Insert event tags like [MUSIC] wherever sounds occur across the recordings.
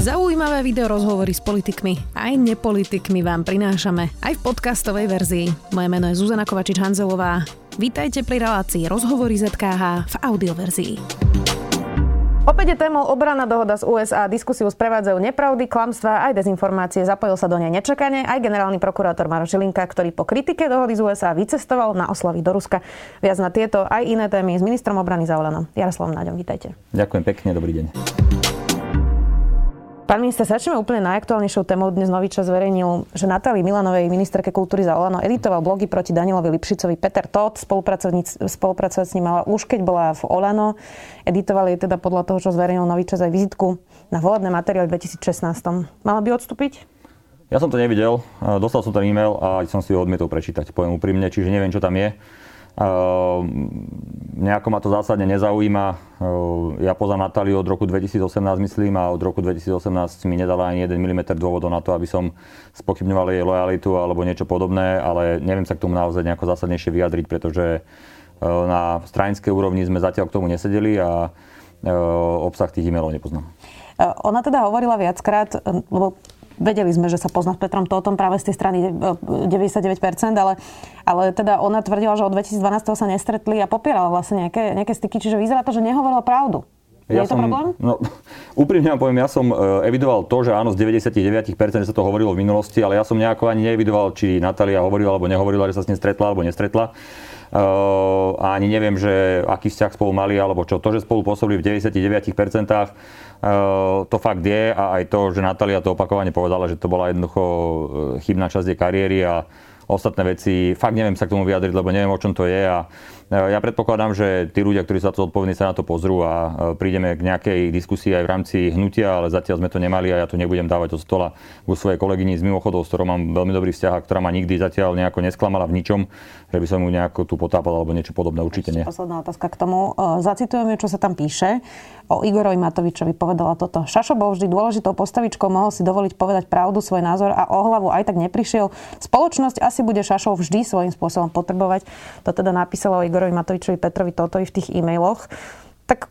Zaujímavé video rozhovory s politikmi aj nepolitikmi vám prinášame aj v podcastovej verzii. Moje meno je Zuzana Kovačič-Hanzelová. Vítajte pri relácii Rozhovory ZKH v audioverzii. Opäť je témou obrana dohoda z USA. Diskusiu sprevádzajú nepravdy, klamstvá aj dezinformácie. Zapojil sa do nej nečakane aj generálny prokurátor Maroš Žilinka, ktorý po kritike dohody z USA vycestoval na oslavy do Ruska. Viac na tieto aj iné témy s ministrom obrany Zaolanom. Jaroslavom Náďom, vítajte. Ďakujem pekne, dobrý deň. Pán minister, začneme úplne najaktuálnejšou témou. Dnes nový čas zverejnil, že Natálii Milanovej, ministerke kultúry za Olano, editoval blogy proti Danielovi Lipšicovi Peter Todt, spolupracovať s ním mala už keď bola v Olano. Editoval jej teda podľa toho, čo zverejnil nový čas aj vizitku na volebné materiály v 2016. Mala by odstúpiť? Ja som to nevidel, dostal som ten e-mail a som si ho odmietol prečítať, poviem úprimne, čiže neviem, čo tam je. Ehm, nejako ma to zásadne nezaujíma. Ehm, ja poznám Natáliu od roku 2018, myslím, a od roku 2018 mi nedala ani 1 mm dôvodov na to, aby som spochybňoval jej lojalitu alebo niečo podobné, ale neviem sa k tomu naozaj nejako zásadnejšie vyjadriť, pretože ehm, na stranickej úrovni sme zatiaľ k tomu nesedeli a obsah tých e-mailov nepoznám. Ona teda hovorila viackrát, lebo Vedeli sme, že sa pozná s Petrom Totom práve z tej strany 99%, e, ale, ale teda ona tvrdila, že od 2012 sa nestretli a popierala vlastne nejaké, nejaké styky, čiže vyzerá to, že nehovorila pravdu. Ja je to som, problém? No, [LAUGHS] úprimne vám poviem, ja som e, evidoval to, že áno, z 99% sa to hovorilo v minulosti, ale ja som nejako ani neevidoval, či Natália hovorila alebo nehovorila, že sa s ním stretla alebo nestretla. Uh, a ani neviem, že aký vzťah spolu mali alebo čo. To, že spolu pôsobili v 99%, uh, to fakt je. A aj to, že Natália to opakovane povedala, že to bola jednoducho e, chybná časť jej kariéry a ostatné veci, fakt neviem sa k tomu vyjadriť, lebo neviem, o čom to je. A ja predpokladám, že tí ľudia, ktorí sa to zodpovední, sa na to pozrú a prídeme k nejakej diskusii aj v rámci hnutia, ale zatiaľ sme to nemali a ja tu nebudem dávať od stola vo svojej kolegyni. Z mimochodov, s ktorou mám veľmi dobrý vzťah a ktorá ma nikdy zatiaľ nejako nesklamala v ničom, že by som ju nejako tu potápal alebo niečo podobné, určite nie. Posledná otázka k tomu. Zacitujeme, čo sa tam píše. O Igorovi Matovičovi povedala toto. Šašo bol vždy dôležitou postavičkou, mohol si dovoliť povedať pravdu, svoj názor a o hlavu aj tak neprišiel. Spoločnosť asi bude Šašov vždy svojím spôsobom potrebovať. To teda napísalo Igor Igorovi Matovičovi, Petrovi Totovi v tých e-mailoch, tak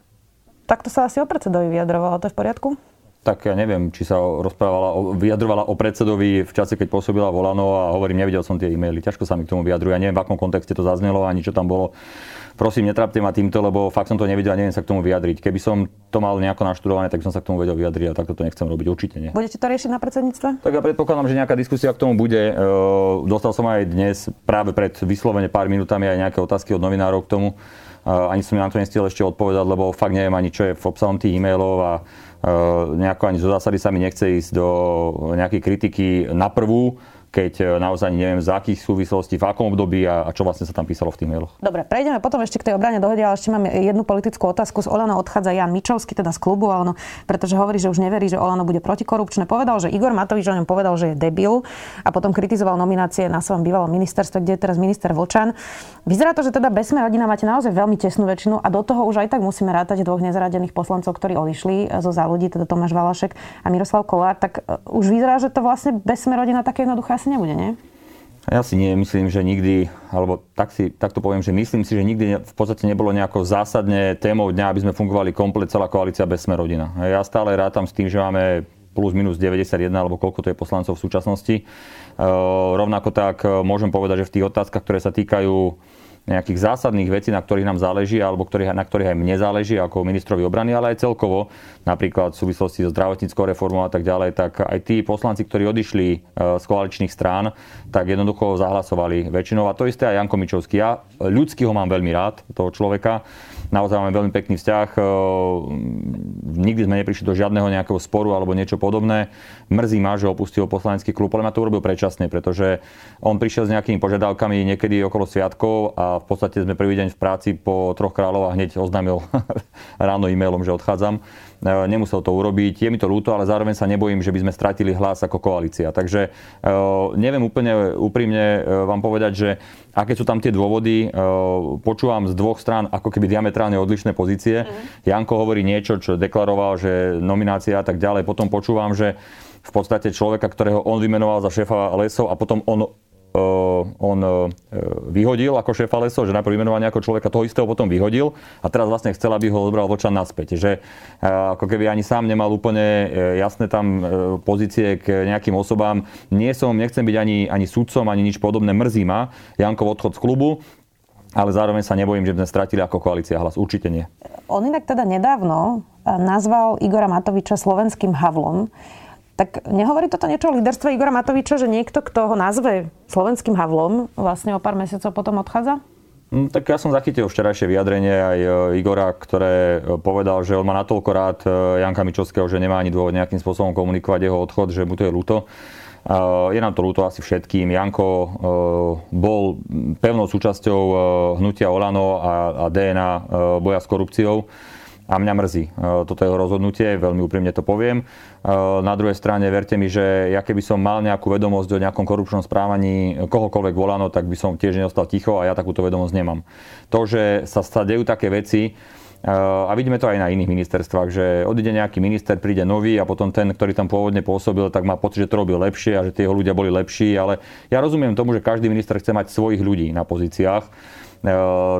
takto sa asi o predsedovi vyjadrovala. To je v poriadku? Tak ja neviem, či sa rozprávala, vyjadrovala o predsedovi v čase, keď pôsobila Volano a hovorím, nevidel som tie e-maily. Ťažko sa mi k tomu vyjadruje. Ja neviem, v akom kontexte to zaznelo, ani čo tam bolo. Prosím, netrápte ma týmto, lebo fakt som to nevidel a neviem sa k tomu vyjadriť. Keby som to mal nejako naštudované, tak by som sa k tomu vedel vyjadriť a takto to nechcem robiť. Určite nie. Budete to riešiť na predsedníctve? Tak ja predpokladám, že nejaká diskusia k tomu bude. Dostal som aj dnes, práve pred vyslovene pár minútami, aj nejaké otázky od novinárov k tomu. Ani som na to nestiel ešte odpovedať, lebo fakt neviem ani, čo je v obsahom tých e-mailov a nejako ani zo zásady sa mi nechce ísť do nejakej kritiky na prvú keď e, naozaj neviem z akých súvislostí, v akom období a, a čo vlastne sa tam písalo v tých mailoch. Dobre, prejdeme potom ešte k tej obrane dohode, ale ešte máme jednu politickú otázku. Z Olano odchádza Jan Mičovský, teda z klubu Olano, pretože hovorí, že už neverí, že Olano bude protikorupčné. Povedal, že Igor Matovič o ňom povedal, že je debil a potom kritizoval nominácie na svojom bývalom ministerstve, kde je teraz minister Vočan. Vyzerá to, že teda bez rodina máte naozaj veľmi tesnú väčšinu a do toho už aj tak musíme rátať dvoch nezaradených poslancov, ktorí odišli zo záľudí, teda Tomáš Valašek a Miroslav Kolár. Tak e, už vyzerá, že to vlastne bez rodina také jednoduché asi nebude, nie? Ja si nie myslím, že nikdy, alebo tak, si, tak to poviem, že myslím si, že nikdy v podstate nebolo nejako zásadne témou dňa, aby sme fungovali komplet celá koalícia bez sme rodina. Ja stále rátam s tým, že máme plus minus 91, alebo koľko to je poslancov v súčasnosti. E, rovnako tak e, môžem povedať, že v tých otázkach, ktoré sa týkajú nejakých zásadných vecí, na ktorých nám záleží, alebo ktorých, na ktorých aj mne záleží ako ministrovi obrany, ale aj celkovo, napríklad v súvislosti so zdravotníckou reformou a tak ďalej, tak aj tí poslanci, ktorí odišli e, z koaličných strán, tak jednoducho zahlasovali väčšinou. A to isté aj Janko Mičovský. Ja ľudsky ho mám veľmi rád, toho človeka. Naozaj máme veľmi pekný vzťah. E, nikdy sme neprišli do žiadneho nejakého sporu alebo niečo podobné. Mrzí ma, že opustil poslanecký klub, ale ma to urobil predčasne, pretože on prišiel s nejakými požiadavkami niekedy okolo sviatkov a v podstate sme prvý deň v práci po troch kráľov a hneď oznámil [LAUGHS] ráno e-mailom, že odchádzam. E, nemusel to urobiť. Je mi to ľúto, ale zároveň sa nebojím, že by sme stratili hlas ako koalícia. Takže e, neviem úplne úprimne e, vám povedať, že aké sú tam tie dôvody. Počúvam z dvoch strán ako keby diametrálne odlišné pozície. Mm. Janko hovorí niečo, čo deklaroval, že nominácia a tak ďalej. Potom počúvam, že v podstate človeka, ktorého on vymenoval za šéfa lesov a potom on on vyhodil ako šéfa lesov, že najprv vymenoval nejakého človeka, toho istého potom vyhodil a teraz vlastne chcel, aby ho odbral vočan naspäť. Že ako keby ani sám nemal úplne jasné tam pozície k nejakým osobám. Nie som, nechcem byť ani, ani sudcom, ani nič podobné. Mrzí ma Jankov odchod z klubu ale zároveň sa nebojím, že by sme stratili ako koalícia hlas. Určite nie. On inak teda nedávno eh, nazval Igora Matoviča slovenským havlom. Tak nehovorí toto niečo o líderstve Igora Matoviča, že niekto, kto ho nazve slovenským havlom, vlastne o pár mesiacov potom odchádza? Mm, tak ja som zachytil včerajšie vyjadrenie aj eh, Igora, ktoré eh, povedal, že on má natoľko rád Janka Mičovského, že nemá ani dôvod nejakým spôsobom komunikovať jeho odchod, že mu to je ľúto. Je nám to ľúto asi všetkým. Janko bol pevnou súčasťou hnutia Olano a DNA boja s korupciou a mňa mrzí toto jeho rozhodnutie, veľmi úprimne to poviem. Na druhej strane, verte mi, že ja keby som mal nejakú vedomosť o nejakom korupčnom správaní kohokoľvek volano, tak by som tiež neostal ticho a ja takúto vedomosť nemám. To, že sa dejú také veci, a vidíme to aj na iných ministerstvách, že odíde nejaký minister, príde nový a potom ten, ktorý tam pôvodne pôsobil, tak má pocit, že to robil lepšie a že tie jeho ľudia boli lepší, ale ja rozumiem tomu, že každý minister chce mať svojich ľudí na pozíciách. E,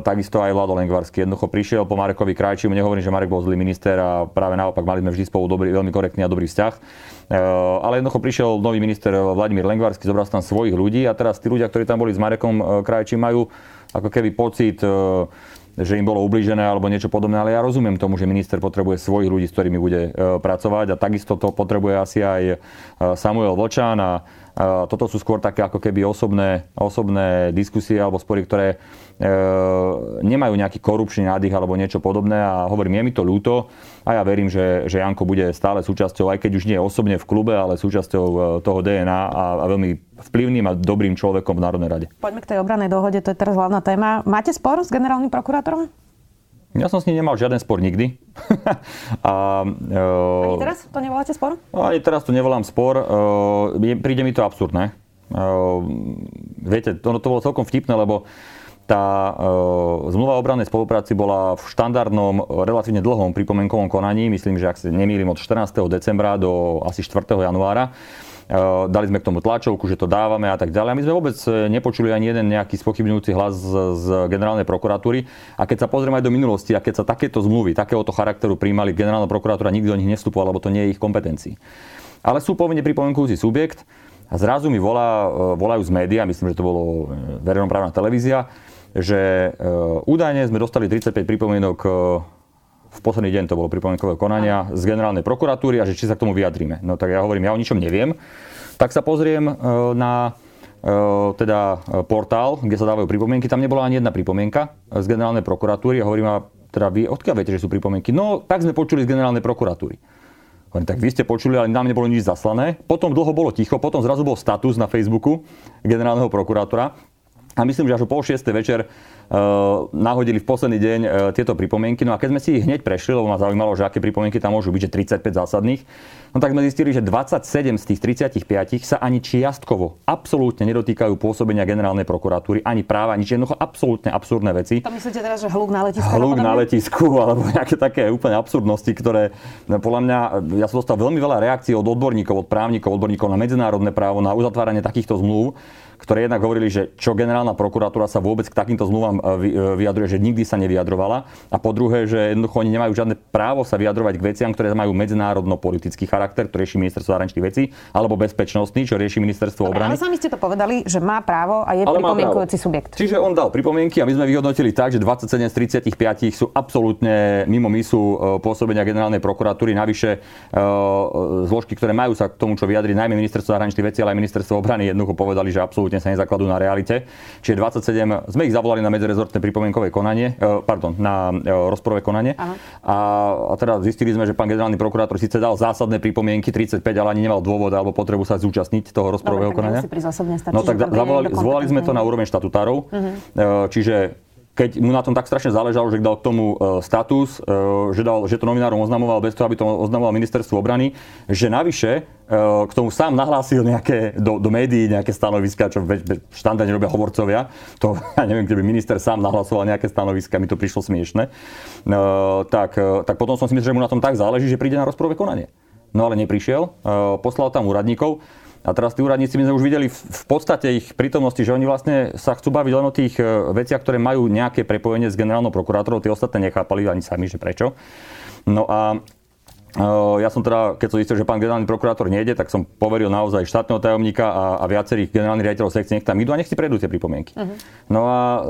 takisto aj Vlado Lengvarsky. Jednoducho prišiel po Marekovi Krajčimu, nehovorím, že Marek bol zlý minister a práve naopak mali sme vždy spolu dobrý, veľmi korektný a dobrý vzťah. E, ale jednoducho prišiel nový minister Vladimír Lengvarsky, zobral tam svojich ľudí a teraz tí ľudia, ktorí tam boli s Marekom e, Krajčím, majú ako keby pocit že im bolo ublížené alebo niečo podobné, ale ja rozumiem tomu, že minister potrebuje svojich ľudí, s ktorými bude pracovať a takisto to potrebuje asi aj Samuel Vočan a toto sú skôr také ako keby osobné, osobné diskusie alebo spory, ktoré nemajú nejaký korupčný nádych alebo niečo podobné a hovorím, je mi to ľúto a ja verím, že, že Janko bude stále súčasťou, aj keď už nie osobne v klube, ale súčasťou e, toho DNA a, a veľmi vplyvným a dobrým človekom v Národnej rade. Poďme k tej obranej dohode, to je teraz hlavná téma. Máte spor s generálnym prokurátorom? Ja som s ním nemal žiaden spor nikdy. [LAUGHS] a, uh, ani teraz to nevoláte spor? Ani teraz to nevolám spor. Uh, príde mi to absurdné. Uh, viete, to, to bolo celkom vtipné, lebo tá uh, zmluva o obrannej spolupráci bola v štandardnom, relatívne dlhom pripomienkovom konaní, myslím, že ak sa nemýlim, od 14. decembra do asi 4. januára. Eh, dali sme k tomu tlačovku, že to dávame a tak ďalej. A my sme vôbec eh, nepočuli ani jeden nejaký spochybňujúci hlas z, z generálnej prokuratúry. A keď sa pozrieme aj do minulosti, a keď sa takéto zmluvy, takéhoto charakteru príjmali, generálna prokuratúra nikdy do nich nevstupovala, lebo to nie je ich kompetencií. Ale sú povinne pripomienkujúci subjekt a zrazu mi volá, volajú z média, myslím, že to bolo verejnoprávna televízia, že údajne sme dostali 35 pripomienok v posledný deň to bolo pripomienkové konania z generálnej prokuratúry a že či sa k tomu vyjadríme. No tak ja hovorím, ja o ničom neviem. Tak sa pozriem e, na e, teda e, portál, kde sa dávajú pripomienky. Tam nebola ani jedna pripomienka z generálnej prokuratúry a hovorím, a teda vy odkiaľ viete, že sú pripomienky? No, tak sme počuli z generálnej prokuratúry. Hovorím, tak vy ste počuli, ale nám nebolo nič zaslané. Potom dlho bolo ticho, potom zrazu bol status na Facebooku generálneho prokurátora. A myslím, že až o pol šiestej večer Eh, nahodili v posledný deň eh, tieto pripomienky. No a keď sme si ich hneď prešli, lebo ma zaujímalo, že aké pripomienky tam môžu byť, že 35 zásadných, no tak sme zistili, že 27 z tých 35 sa ani čiastkovo absolútne nedotýkajú pôsobenia generálnej prokuratúry, ani práva, nič jednoducho absolútne absurdné veci. To myslíte teraz, že hluk na letisku? Hluk na letisku, [LAUGHS] alebo nejaké také úplne absurdnosti, ktoré no, podľa mňa, ja som dostal veľmi veľa reakcií od odborníkov, od právnikov, odborníkov na medzinárodné právo, na uzatváranie takýchto zmluv ktoré jednak hovorili, že čo generálna prokuratúra sa vôbec k takýmto zmluvám e, e, vyjadruje, že nikdy sa nevyjadrovala. A po druhé, že jednoducho oni nemajú žiadne právo sa vyjadrovať k veciam, ktoré majú medzinárodno-politický charakter, ktorý rieši ministerstvo zahraničných vecí, alebo bezpečnostný, čo rieši ministerstvo Dobre, obrany. Ale sami ste to povedali, že má právo a je ale pripomienkujúci subjekt. Čiže on dal pripomienky a my sme vyhodnotili tak, že 27 z 35 sú absolútne mimo misu e, pôsobenia generálnej prokuratúry. Navyše zložky, ktoré majú sa k tomu, čo vyjadriť, najmä ministerstvo zahraničných vecí, ale aj ministerstvo obrany jednoducho povedali, že absolútne absolútne sa nezakladujú na realite. Čiže 27, sme ich zavolali na medzirezortné pripomienkové konanie, e, pardon, na e, rozporové konanie. A, a teda zistili sme, že pán generálny prokurátor síce dal zásadné pripomienky 35, ale ani nemal dôvod alebo potrebu sa zúčastniť toho rozporového konania. Stačí, no tak zavolali, zvolali sme to na úroveň štatutárov, uh-huh. čiže keď mu na tom tak strašne záležalo, že dal k tomu e, status, e, že, dal, že to novinárom oznamoval bez toho, aby to oznamoval ministerstvo obrany, že navyše e, k tomu sám nahlásil nejaké do, do médií nejaké stanoviska, čo štandardne robia hovorcovia. To [LAUGHS] ja neviem, keby minister sám nahlasoval nejaké stanoviska, mi to prišlo smiešne. Tak, tak potom som si myslel, že mu na tom tak záleží, že príde na rozporové konanie. No ale neprišiel, poslal tam úradníkov A teraz tí úradníci my sme už videli v, podstate ich prítomnosti, že oni vlastne sa chcú baviť len o tých e, veciach, ktoré majú nejaké prepojenie s generálnou prokurátorou. Tí ostatné nechápali ani sami, že prečo. No a e, ja som teda, keď som zistil, že pán generálny prokurátor nejde, tak som poveril naozaj štátneho tajomníka a, a viacerých generálnych riaditeľov sekcie, nech tam idú a nech si prejdú tie pripomienky. Uh-huh. No a uh,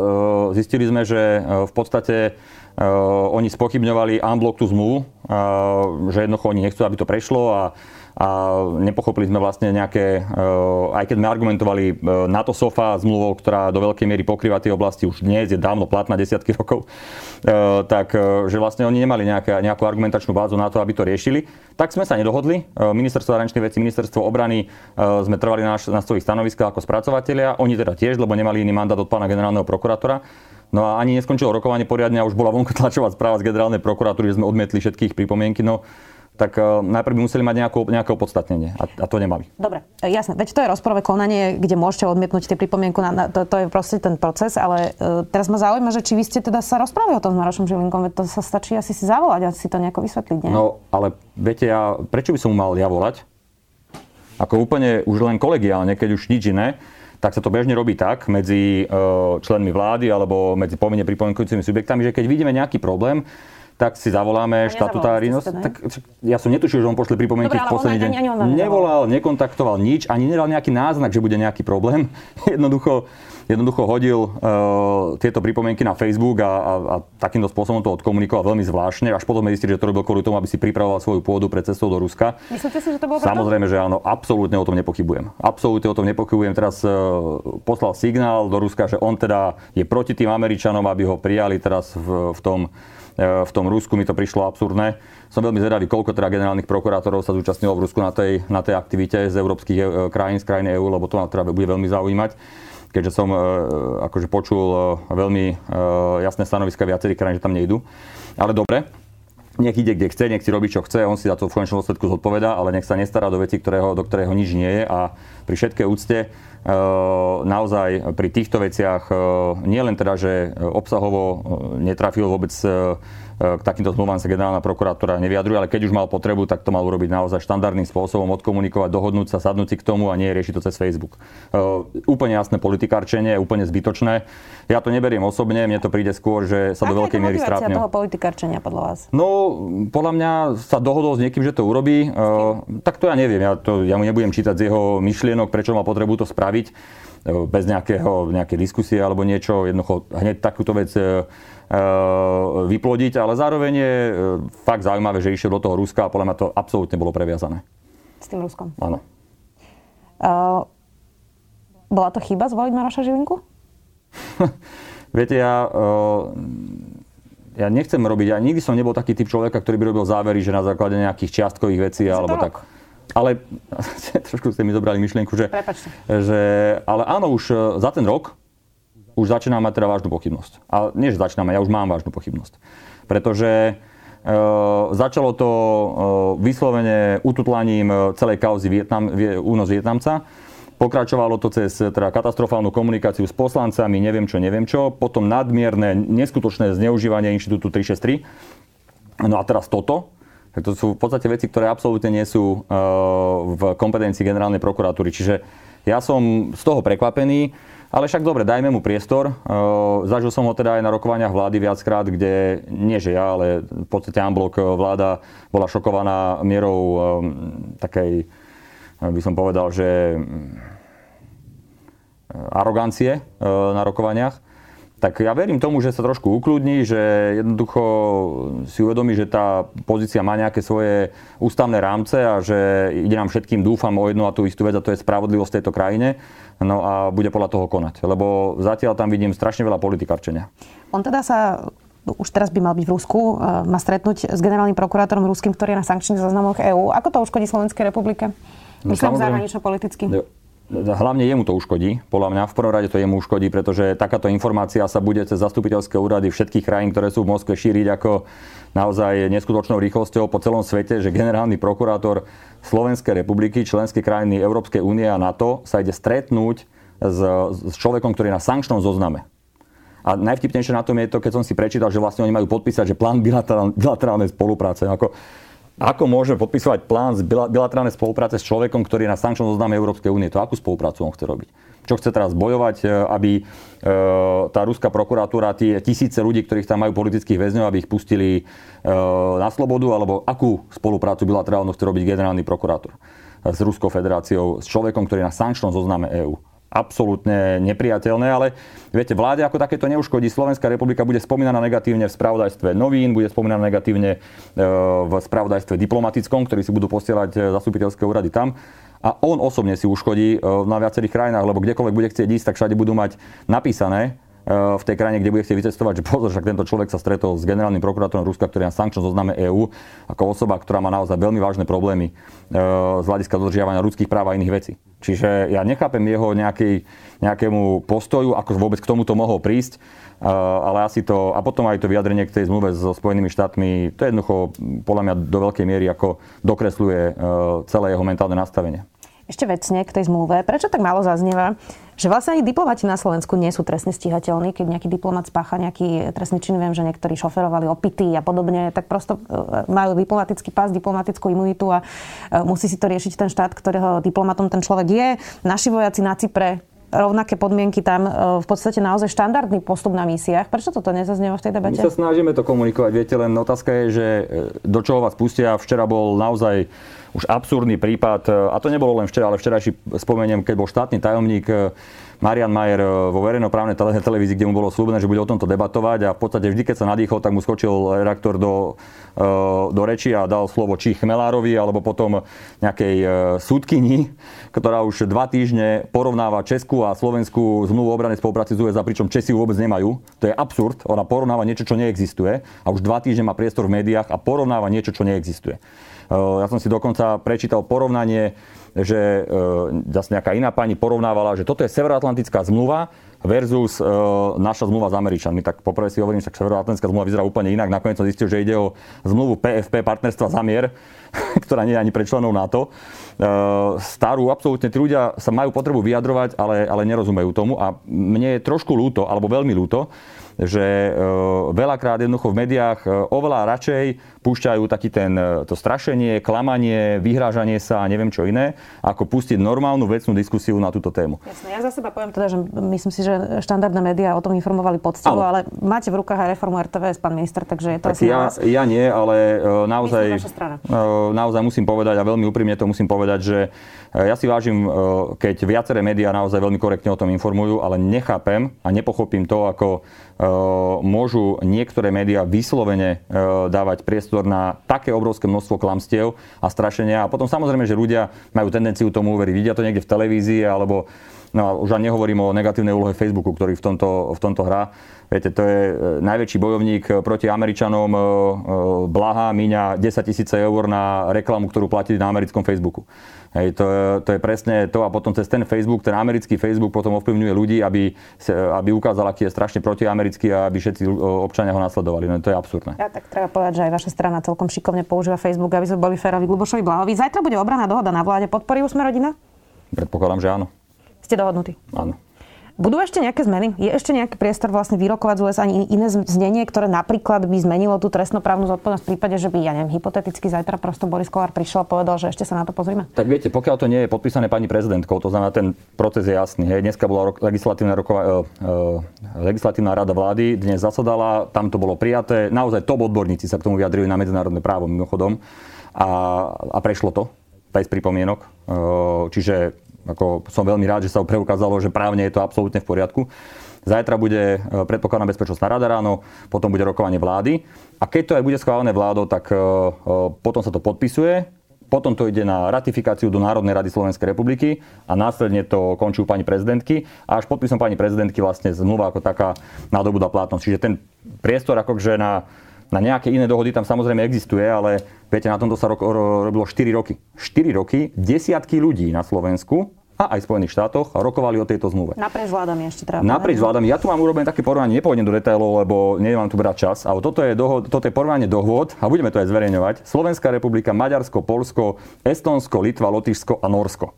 zistili sme, že uh, v podstate uh, oni spochybňovali unblock tú zmluvu, uh, že jednoducho oni nechcú, aby to prešlo a a nepochopili sme vlastne nejaké, eh, aj keď sme argumentovali eh, NATO SOFA zmluvou, ktorá do veľkej miery pokrýva tie oblasti už dnes, je dávno platná desiatky [LAUGHS] rokov, eh, tak že vlastne oni nemali nejaká, nejakú argumentačnú bázu na to, aby to riešili. Tak sme sa nedohodli. Ministerstvo zahraničných vecí, ministerstvo obrany sme trvali na, na svojich stanoviskách ako spracovateľia. Oni teda tiež, lebo nemali iný mandát od pána generálneho prokurátora. No a ani neskončilo rokovanie poriadne a už bola vonko tlačová správa z generálnej prokuratúry, že sme odmietli všetkých pripomienky. No, tak uh, najprv by museli mať nejaké, nejaké opodstatnenie a, a to nemali. Dobre, e, jasné, veď to je rozporové konanie, kde môžete odmietnúť tie pripomienku, na, na, to, to je proste ten proces, ale uh, teraz ma zaujíma, že či vy ste teda sa rozprávali o tom s Marošom Žilinkom, veď to sa stačí asi si zavolať a si to nejako vysvetliť, nie? No, ale viete, ja, prečo by som mal ja volať? Ako úplne už len kolegiálne, keď už nič iné, tak sa to bežne robí tak medzi uh, členmi vlády alebo medzi povinne pripomienkujúcimi subjektami, že keď vidíme nejaký problém, tak si zavoláme štatutári. No, tak, ja som netušil, že on pošle pripomienky v posledný deň. Ani, ani Nevolal, nekontaktoval nič, ani nedal nejaký náznak, že bude nejaký problém. [LAUGHS] jednoducho, jednoducho hodil uh, tieto pripomienky na Facebook a, a, a takýmto spôsobom to odkomunikoval veľmi zvláštne. Až potom zistili, že to robil kvôli tomu, aby si pripravoval svoju pôdu pred cestou do Ruska. Myslíte si, že to bolo Samozrejme, že áno, absolútne o tom nepochybujem. Absolútne o tom nepochybujem. Teraz uh, poslal signál do Ruska, že on teda je proti tým Američanom, aby ho prijali teraz v, v tom v tom Rusku mi to prišlo absurdné. Som veľmi zvedavý, koľko teda generálnych prokurátorov sa zúčastnilo v Rusku na tej, na tej aktivite z európskych e, krajín, z krajín EÚ, lebo to ma teda bude veľmi zaujímať keďže som e, akože počul veľmi jasné stanoviska viacerých krajín, že tam nejdu. Ale dobre, nech ide kde chce, nech si robí čo chce, on si za to v konečnom dôsledku zodpoveda, ale nech sa nestará do veci, ktorého, do ktorého nič nie je a pri všetkej úcte naozaj pri týchto veciach nie len teda, že obsahovo netrafil vôbec k takýmto zmluvám sa generálna prokurátora nevyjadruje, ale keď už mal potrebu, tak to mal urobiť naozaj štandardným spôsobom, odkomunikovať, dohodnúť sa, sadnúť si k tomu a nie riešiť to cez Facebook. Uh, úplne jasné politikárčenie, úplne zbytočné. Ja to neberiem osobne, mne to príde skôr, že sa Aká do veľkej miery strápne. toho politikárčenia podľa vás? No, podľa mňa sa dohodol s niekým, že to urobí. Uh, tak to ja neviem, ja, to, ja mu nebudem čítať z jeho myšlienok, prečo má potrebu to spraviť bez nejakého, nejakej diskusie alebo niečo. Jednoducho hneď takúto vec Eh, vyplodiť, ale zároveň je eh, fakt zaujímavé, že išiel do toho Ruska a podľa mňa to absolútne bolo previazané. S tým Ruskom? Áno. Uh, bola to chyba zvoliť Maroša Žilinku? [LAUGHS] Viete, ja, uh, ja nechcem robiť, ja nikdy som nebol taký typ človeka, ktorý by robil závery, že na základe nejakých čiastkových vecí alebo tak. Ale [LAUGHS] trošku ste mi zobrali myšlienku, že, že ale áno, už za ten rok už začínam mať teda vážnu pochybnosť. A nie, že začínam, ja už mám vážnu pochybnosť. Pretože e, začalo to e, vyslovene ututlaním e, celej kauzy Vietnam, únos Vietnamca. Pokračovalo to cez teda katastrofálnu komunikáciu s poslancami, neviem čo, neviem čo. Potom nadmierne, neskutočné zneužívanie Inštitútu 363. No a teraz toto. To sú v podstate veci, ktoré absolútne nie sú e, v kompetencii generálnej prokuratúry. Čiže ja som z toho prekvapený. Ale však dobre, dajme mu priestor. zažil som ho teda aj na rokovaniach vlády viackrát, kde nie že ja, ale v podstate Amblok vláda bola šokovaná mierou takej, by som povedal, že arogancie na rokovaniach. Tak ja verím tomu, že sa trošku ukludní, že jednoducho si uvedomí, že tá pozícia má nejaké svoje ústavné rámce a že ide nám všetkým, dúfam, o jednu a tú istú vec a to je spravodlivosť v tejto krajine no a bude podľa toho konať. Lebo zatiaľ tam vidím strašne veľa politikarčenia. On teda sa už teraz by mal byť v Rusku, e, má stretnúť s generálnym prokurátorom ruským, ktorý je na sankčných zoznamoch EÚ. Ako to uškodí Slovenskej republike? No, Myslím zahranično-politicky. Hlavne jemu to uškodí. Podľa mňa v prvom rade to jemu uškodí, pretože takáto informácia sa bude cez zastupiteľské úrady všetkých krajín, ktoré sú v Moskve, šíriť ako naozaj neskutočnou rýchlosťou po celom svete, že generálny prokurátor Slovenskej republiky, členské krajiny Európskej únie a NATO sa ide stretnúť s, s človekom, ktorý je na sankčnom zozname. A najvtipnejšie na tom je to, keď som si prečítal, že vlastne oni majú podpísať, že plán bilaterálnej spolupráce. Ako, Ako môžeme podpisovať plán z bilaterálnej spolupráce s človekom, ktorý je na sankčnom zozname Európskej únie? To akú spoluprácu on chce robiť? Čo chce teraz bojovať, e, aby e, tá ruská prokuratúra, tie tisíce ľudí, ktorých tam majú politických väzňov, aby ich pustili e, na slobodu, alebo akú spoluprácu bilaterálnu chce robiť generálny prokurátor s Ruskou federáciou, s človekom, ktorý je na sankčnom zozname EÚ absolútne nepriateľné, ale viete, vláde ako takéto neuškodí. Slovenská republika bude spomínaná negatívne v spravodajstve novín, bude spomínaná negatívne e, v spravodajstve diplomatickom, ktorí si budú posielať e, zastupiteľské úrady tam. A on osobne si uškodí e, na viacerých krajinách, lebo kdekoľvek bude chcieť ísť, tak všade budú mať napísané, v tej krajine, kde bude chcieť vycestovať, že pozor, však tento človek sa stretol s generálnym prokurátorom Ruska, ktorý na sankčnom zozname EÚ, ako osoba, ktorá má naozaj veľmi vážne problémy z hľadiska dodržiavania ľudských práv a iných vecí. Čiže ja nechápem jeho nejaký, nejakému postoju, ako vôbec k tomuto mohol prísť, ale asi to, a potom aj to vyjadrenie k tej zmluve so Spojenými štátmi, to je jednoducho podľa mňa do veľkej miery ako dokresluje e, celé jeho mentálne nastavenie. Ešte vecne k tej zmluve. Prečo tak málo zaznieva, že vlastne ani diplomati na Slovensku nie sú trestne stíhateľní, keď nejaký diplomat spácha nejaký trestný čin, viem, že niektorí šoferovali opity a podobne, tak prosto e, majú diplomatický pás, diplomatickú imunitu a e, musí si to riešiť ten štát, ktorého diplomatom ten človek je. Naši vojaci na Cypre rovnaké podmienky tam, e, v podstate naozaj štandardný postup na misiách. Prečo toto nezaznieva v tej debate? My sa snažíme to komunikovať, viete, len otázka je, že do čoho vás pustia. Včera bol naozaj už absurdný prípad, e, a to nebolo len včera, ale včerajší spomeniem, keď bol štátny tajomník e, Marian Majer e, vo verejnoprávnej televízii, kde mu bolo slúbené, že bude o tomto debatovať a v podstate vždy, keď sa nadýchol, tak mu skočil redaktor do, do reči a dal slovo či Chmelárovi, alebo potom nejakej súdkyni, ktorá už dva týždne porovnáva Česku a Slovensku zmluvu o obranej spolupráci z USA, pričom Česi vôbec nemajú. To je absurd. Ona porovnáva niečo, čo neexistuje a už dva týždne má priestor v médiách a porovnáva niečo, čo neexistuje. Ja som si dokonca prečítal porovnanie, že zase nejaká iná pani porovnávala, že toto je Severoatlantická zmluva versus e, naša zmluva s Američanmi. Tak poprvé si hovorím, že Severoatlantická zmluva vyzerá úplne inak. Nakoniec som zistil, že ide o zmluvu PFP, partnerstva za mier, [LAUGHS] ktorá nie je ani pre členov NATO. E, starú, absolútne tí ľudia sa majú potrebu vyjadrovať, ale, ale nerozumejú tomu. A mne je trošku ľúto, alebo veľmi ľúto, že e, veľakrát jednoducho v médiách e, oveľa radšej púšťajú taký ten, e, to strašenie, klamanie, vyhrážanie sa a neviem čo iné, ako pustiť normálnu vecnú diskusiu na túto tému. Jasne, ja za seba poviem teda, že myslím si, že štandardné médiá o tom informovali poctivo, ale máte v rukách aj reformu RTVS, pán minister, takže je to tak asi ja, ja nie, ale naozaj, naozaj musím povedať a veľmi úprimne to musím povedať, že ja si vážim, keď viaceré médiá naozaj veľmi korektne o tom informujú, ale nechápem a nepochopím to, ako môžu niektoré médiá vyslovene dávať priestor na také obrovské množstvo klamstiev a strašenia. A potom samozrejme, že ľudia majú tendenciu tomu uveriť. Vidia to niekde v televízii alebo No už ani nehovorím o negatívnej úlohe Facebooku, ktorý v tomto, v tomto hrá. Viete, to je eh, najväčší bojovník proti Američanom. Blaha míňa 10 tisíce eur na reklamu, ktorú platí na americkom Facebooku. Hej, to, je, to je presne to a potom cez ten Facebook, ten americký Facebook potom ovplyvňuje ľudí, aby, aby ukázal, aký je strašne protiamerický a aby všetci občania ho nasledovali. No to je absurdné. Ja tak treba povedať, že aj vaša strana celkom šikovne používa Facebook, aby sme boli férovi Lubošovi Blahovi. Zajtra bude obraná dohoda na vláde. Podporí sme rodina? Predpokladám, že áno. Ste dohodnutí? Áno. Budú ešte nejaké zmeny? Je ešte nejaký priestor vlastne vyrokovať z USA ani iné znenie, ktoré napríklad by zmenilo tú trestnoprávnu zodpovednosť v prípade, že by, ja neviem, hypoteticky zajtra prosto Boris Kolár prišiel a povedal, že ešte sa na to pozrime? Tak viete, pokiaľ to nie je podpísané pani prezidentkou, to znamená, ten proces je jasný. Hej. Dneska bola legislatívna, rokova, uh, uh, legislatívna rada vlády, dnes zasadala, tam to bolo prijaté. Naozaj top odborníci sa k tomu vyjadrili na medzinárodné právo mimochodom a, a prešlo to bez pripomienok. Uh, čiže ako som veľmi rád, že sa preukázalo, že právne je to absolútne v poriadku. Zajtra bude, e, predpokladám, bezpečnostná rada ráno, potom bude rokovanie vlády. A keď to aj bude schválené vládou, tak e, e, potom sa to podpisuje, potom to ide na ratifikáciu do Národnej rady Slovenskej republiky a následne to končí pani prezidentky a až podpisom pani prezidentky vlastne zmluva ako taká nadobúda platnosť. Čiže ten priestor akože na na nejaké iné dohody tam samozrejme existuje, ale viete, na tomto sa ro- ro- robilo 4 roky. 4 roky, desiatky ľudí na Slovensku a aj Spojených štátoch rokovali o tejto zmluve. Naprieč vládami ešte treba Naprieč vládami. Ja tu mám urobené také porovnanie, nepôjdem do detailov, lebo nemám tu brať čas, ale toto je, dohod, toto je porovnanie dohôd a budeme to aj zverejňovať. Slovenská republika, Maďarsko, Polsko, Estonsko, Litva, Lotyšsko a Norsko.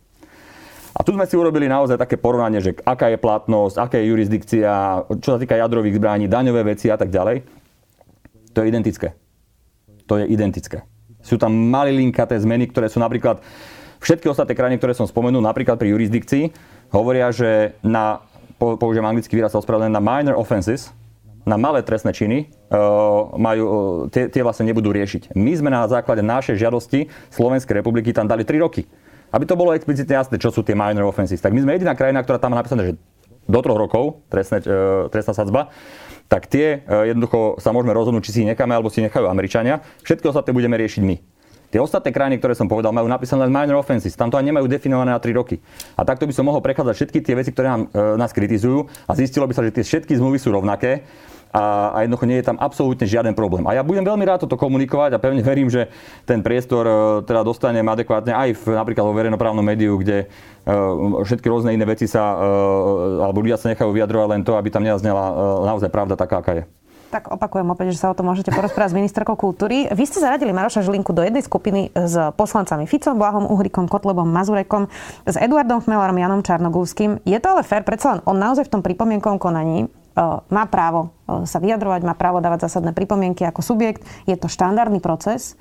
A tu sme si urobili naozaj také porovnanie, že aká je platnosť, aká je jurisdikcia, čo sa týka jadrových zbraní, daňové veci a tak ďalej. To je identické. To je identické. Sú tam malilinkaté zmeny, ktoré sú napríklad všetky ostatné krajiny, ktoré som spomenul, napríklad pri jurisdikcii, hovoria, že na, použijem anglický výraz, ospravedlňujem, na minor offenses, na malé trestné činy uh, majú, uh, tie, tie vlastne nebudú riešiť. My sme na základe našej žiadosti Slovenskej republiky tam dali 3 roky. Aby to bolo explicitne jasné, čo sú tie minor offenses. Tak my sme jediná krajina, ktorá tam má napísané, že do troch rokov trestné, uh, trestná sadzba, tak tie jednoducho sa môžeme rozhodnúť, či si ich necháme, alebo si nechajú Američania. Všetky ostatné budeme riešiť my. Tie ostatné krajiny, ktoré som povedal, majú napísané len minor offenses. Tam to ani nemajú definované na 3 roky. A takto by som mohol prechádzať všetky tie veci, ktoré nám, e, nás kritizujú a zistilo by sa, že tie všetky zmluvy sú rovnaké a, a jednoducho nie je tam absolútne žiaden problém. A ja budem veľmi rád toto komunikovať a pevne verím, že ten priestor uh, teda dostanem adekvátne aj v, napríklad vo verejnoprávnom médiu, kde uh, všetky rôzne iné veci sa, uh, alebo ľudia sa nechajú vyjadrovať len to, aby tam nezaznela naozaj pravda taká, aká je. Tak opakujem opäť, že sa o tom môžete porozprávať s ministerkou kultúry. Vy ste zaradili Maroša Žilinku do jednej skupiny s poslancami Ficom, Blahom, Uhrikom, Kotlebom, Mazurekom, s Eduardom Chmelarom, Janom Čarnogúským. Je to ale fér, predsa len on naozaj v tom pripomienkovom konaní má právo sa vyjadrovať, má právo dávať zásadné pripomienky ako subjekt. Je to štandardný proces.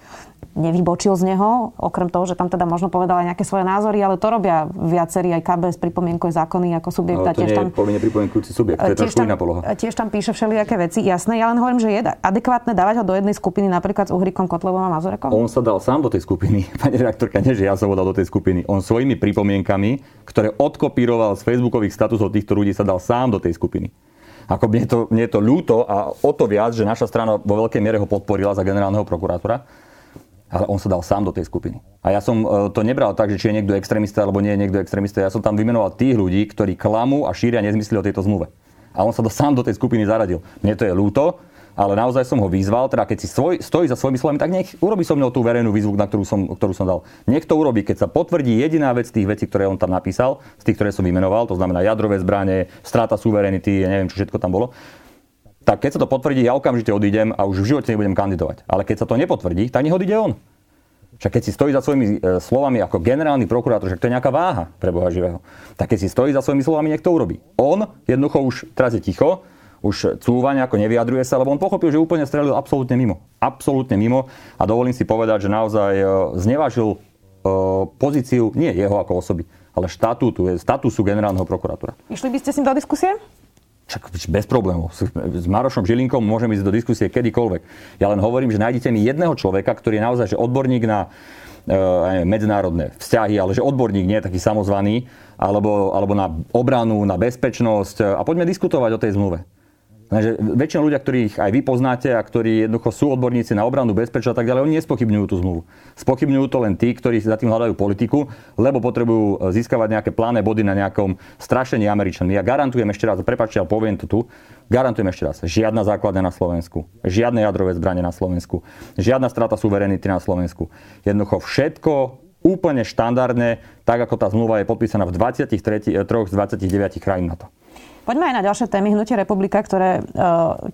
Nevybočil z neho, okrem toho, že tam teda možno povedal aj nejaké svoje názory, ale to robia viacerí aj KBS pripomienkuje zákony ako subjekt. No, to tiež nie tam, je povinne pripomienkujúci subjekt, to je trošku iná poloha. Tiež tam píše všelijaké veci, jasné. Ja len hovorím, že je adekvátne dávať ho do jednej skupiny napríklad s Uhrikom, Kotlevom a Mazurekom? On sa dal sám do tej skupiny. [LAUGHS] Pani redaktorka, nie, že ja som ho dal do tej skupiny. On svojimi pripomienkami, ktoré odkopíroval z facebookových statusov týchto ľudí, sa dal sám do tej skupiny. Ako mne, to, mne to ľúto a o to viac, že naša strana vo veľkej miere ho podporila za generálneho prokurátora, ale on sa dal sám do tej skupiny. A ja som e, to nebral tak, že či je niekto extrémista alebo nie je niekto extrémista. Ja som tam vymenoval tých ľudí, ktorí klamú a šíria nezmysly o tejto zmluve. A on sa do, sám do tej skupiny zaradil. Mne to je ľúto, ale naozaj som ho vyzval, teda keď si svoj, stojí za svojimi slovami, tak nech urobí so mnou tú verejnú výzvu, na ktorú som, ktorú som dal. Nech to urobí, keď sa potvrdí jediná vec tých vecí, ktoré on tam napísal, z tých, ktoré som vymenoval, to znamená jadrové zbranie, strata suverenity, ja neviem, čo všetko tam bolo, tak keď sa to potvrdí, ja okamžite odídem a už v živote nebudem kandidovať. Ale keď sa to nepotvrdí, tak nech odíde on. Však keď si stojí za svojimi e, slovami ako generálny prokurátor, že to je nejaká váha pre Boha živého, tak keď si stojí za svojimi slovami, nech to urobí. On jednoducho už teraz je ticho, už cúva nejako nevyjadruje sa, lebo on pochopil, že úplne strelil absolútne mimo. Absolútne mimo a dovolím si povedať, že naozaj e, znevažil e, pozíciu nie jeho ako osoby, ale štatútu, statusu generálneho prokurátora. Išli by ste s ním do diskusie? Čak bez problémov. S Marošom Žilinkom môžeme ísť do diskusie kedykoľvek. Ja len hovorím, že nájdete mi jedného človeka, ktorý je naozaj že odborník na e, medzinárodné vzťahy, ale že odborník nie je taký samozvaný, alebo, alebo na obranu, na bezpečnosť a poďme diskutovať o tej zmluve. Lenže väčšina ľudia, ktorých aj vy poznáte a ktorí jednoducho sú odborníci na obranu, bezpečnosť a tak ďalej, oni nespochybňujú tú zmluvu. Spochybňujú to len tí, ktorí za tým hľadajú politiku, lebo potrebujú získavať nejaké pláne body na nejakom strašení Američanmi. Ja garantujem ešte raz, prepačte, ale poviem to tu, garantujem ešte raz, žiadna základňa na Slovensku, žiadne jadrové zbranie na Slovensku, žiadna strata suverenity na Slovensku. Jednoducho všetko úplne štandardné, tak ako tá zmluva je podpísaná v 23 z 29 krajín NATO. Poďme aj na ďalšie témy. Hnutie Republika, ktoré e,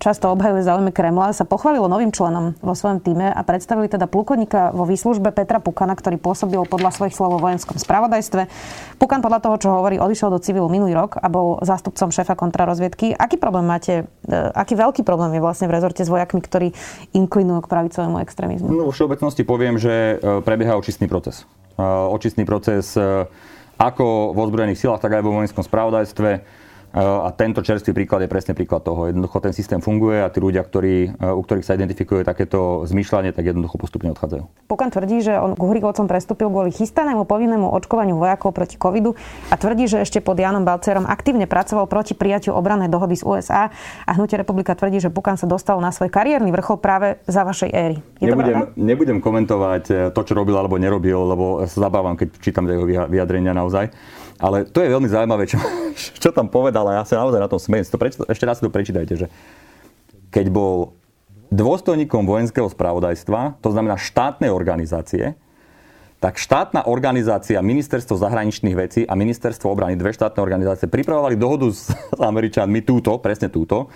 často obhajuje záujmy Kremla, sa pochválilo novým členom vo svojom týme a predstavili teda plukovníka vo výslužbe Petra Pukana, ktorý pôsobil podľa svojich slov vo vojenskom spravodajstve. Pukan podľa toho, čo hovorí, odišiel do civilu minulý rok a bol zástupcom šéfa kontrarozviedky. Aký problém máte, e, aký veľký problém je vlastne v rezorte s vojakmi, ktorí inklinujú k pravicovému extrémizmu? No, v všeobecnosti poviem, že e, prebieha očistný proces. Očistný proces ako v ozbrojených silách, tak aj vo vojenskom spravodajstve a tento čerstvý príklad je presne príklad toho. Jednoducho ten systém funguje a tí ľudia, ktorí, u ktorých sa identifikuje takéto zmýšľanie, tak jednoducho postupne odchádzajú. Pukan tvrdí, že on k Uhrikovcom prestúpil kvôli chystanému povinnému očkovaniu vojakov proti covidu a tvrdí, že ešte pod Janom Balcerom aktívne pracoval proti prijatiu obrannej dohody z USA a Hnutie republika tvrdí, že Pukan sa dostal na svoj kariérny vrchol práve za vašej éry. Je nebudem, nebudem komentovať eh, to, čo robil alebo nerobil, lebo sa zabávam, keď čítam jeho vyjadrenia naozaj. Ale to je veľmi zaujímavé, čo, čo tam povedal a ja sa naozaj na tom smejem. Ešte raz si to prečítajte, že keď bol dôstojníkom vojenského spravodajstva, to znamená štátnej organizácie, tak štátna organizácia, ministerstvo zahraničných vecí a ministerstvo obrany, dve štátne organizácie, pripravovali dohodu s, s Američanmi, túto, presne túto,